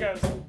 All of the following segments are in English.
it goes.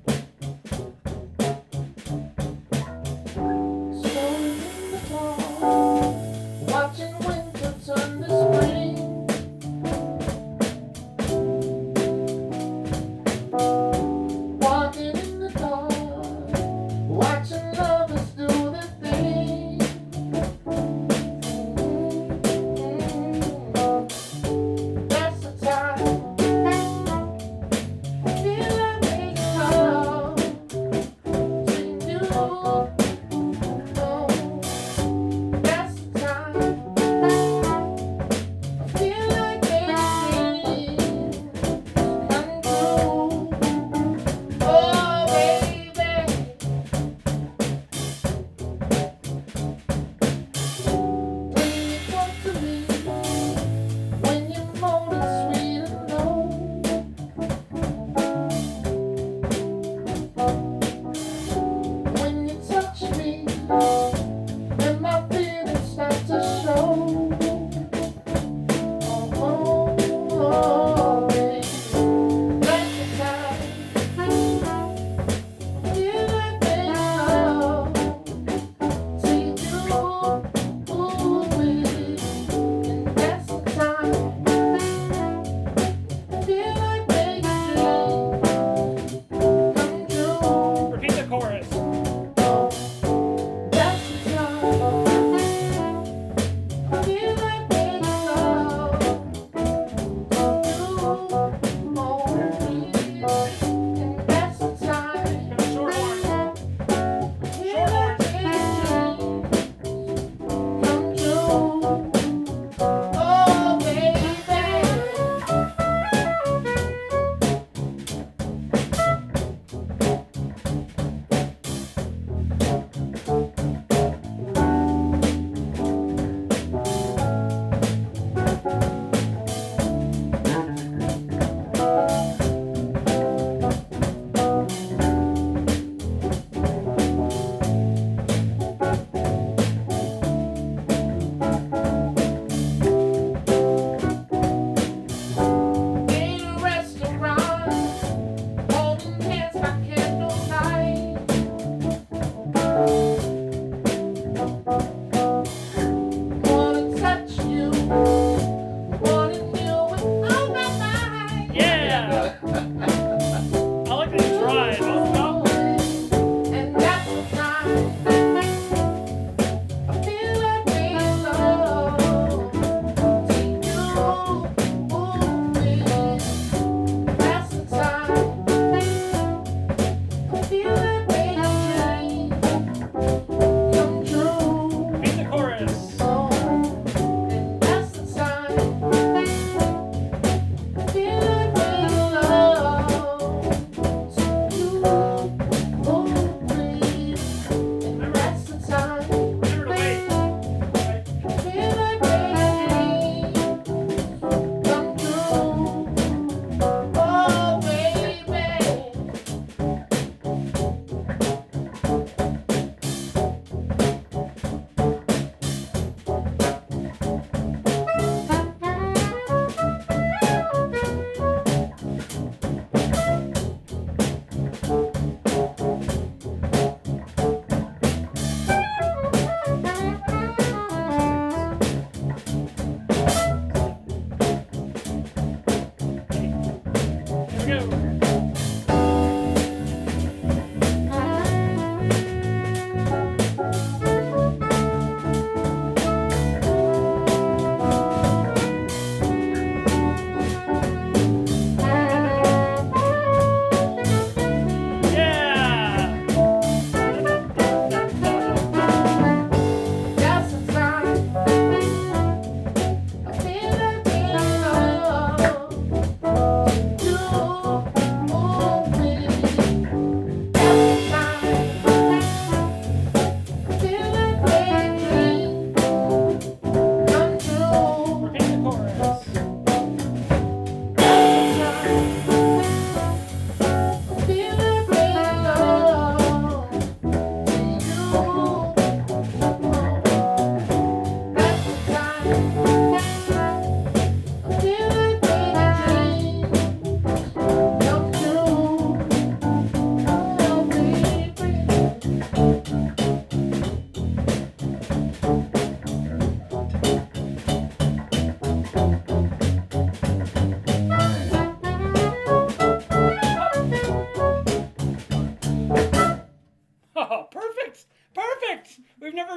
go.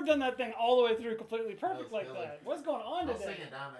Never done that thing all the way through completely perfect like good. that. What's going on I'll today? sing it down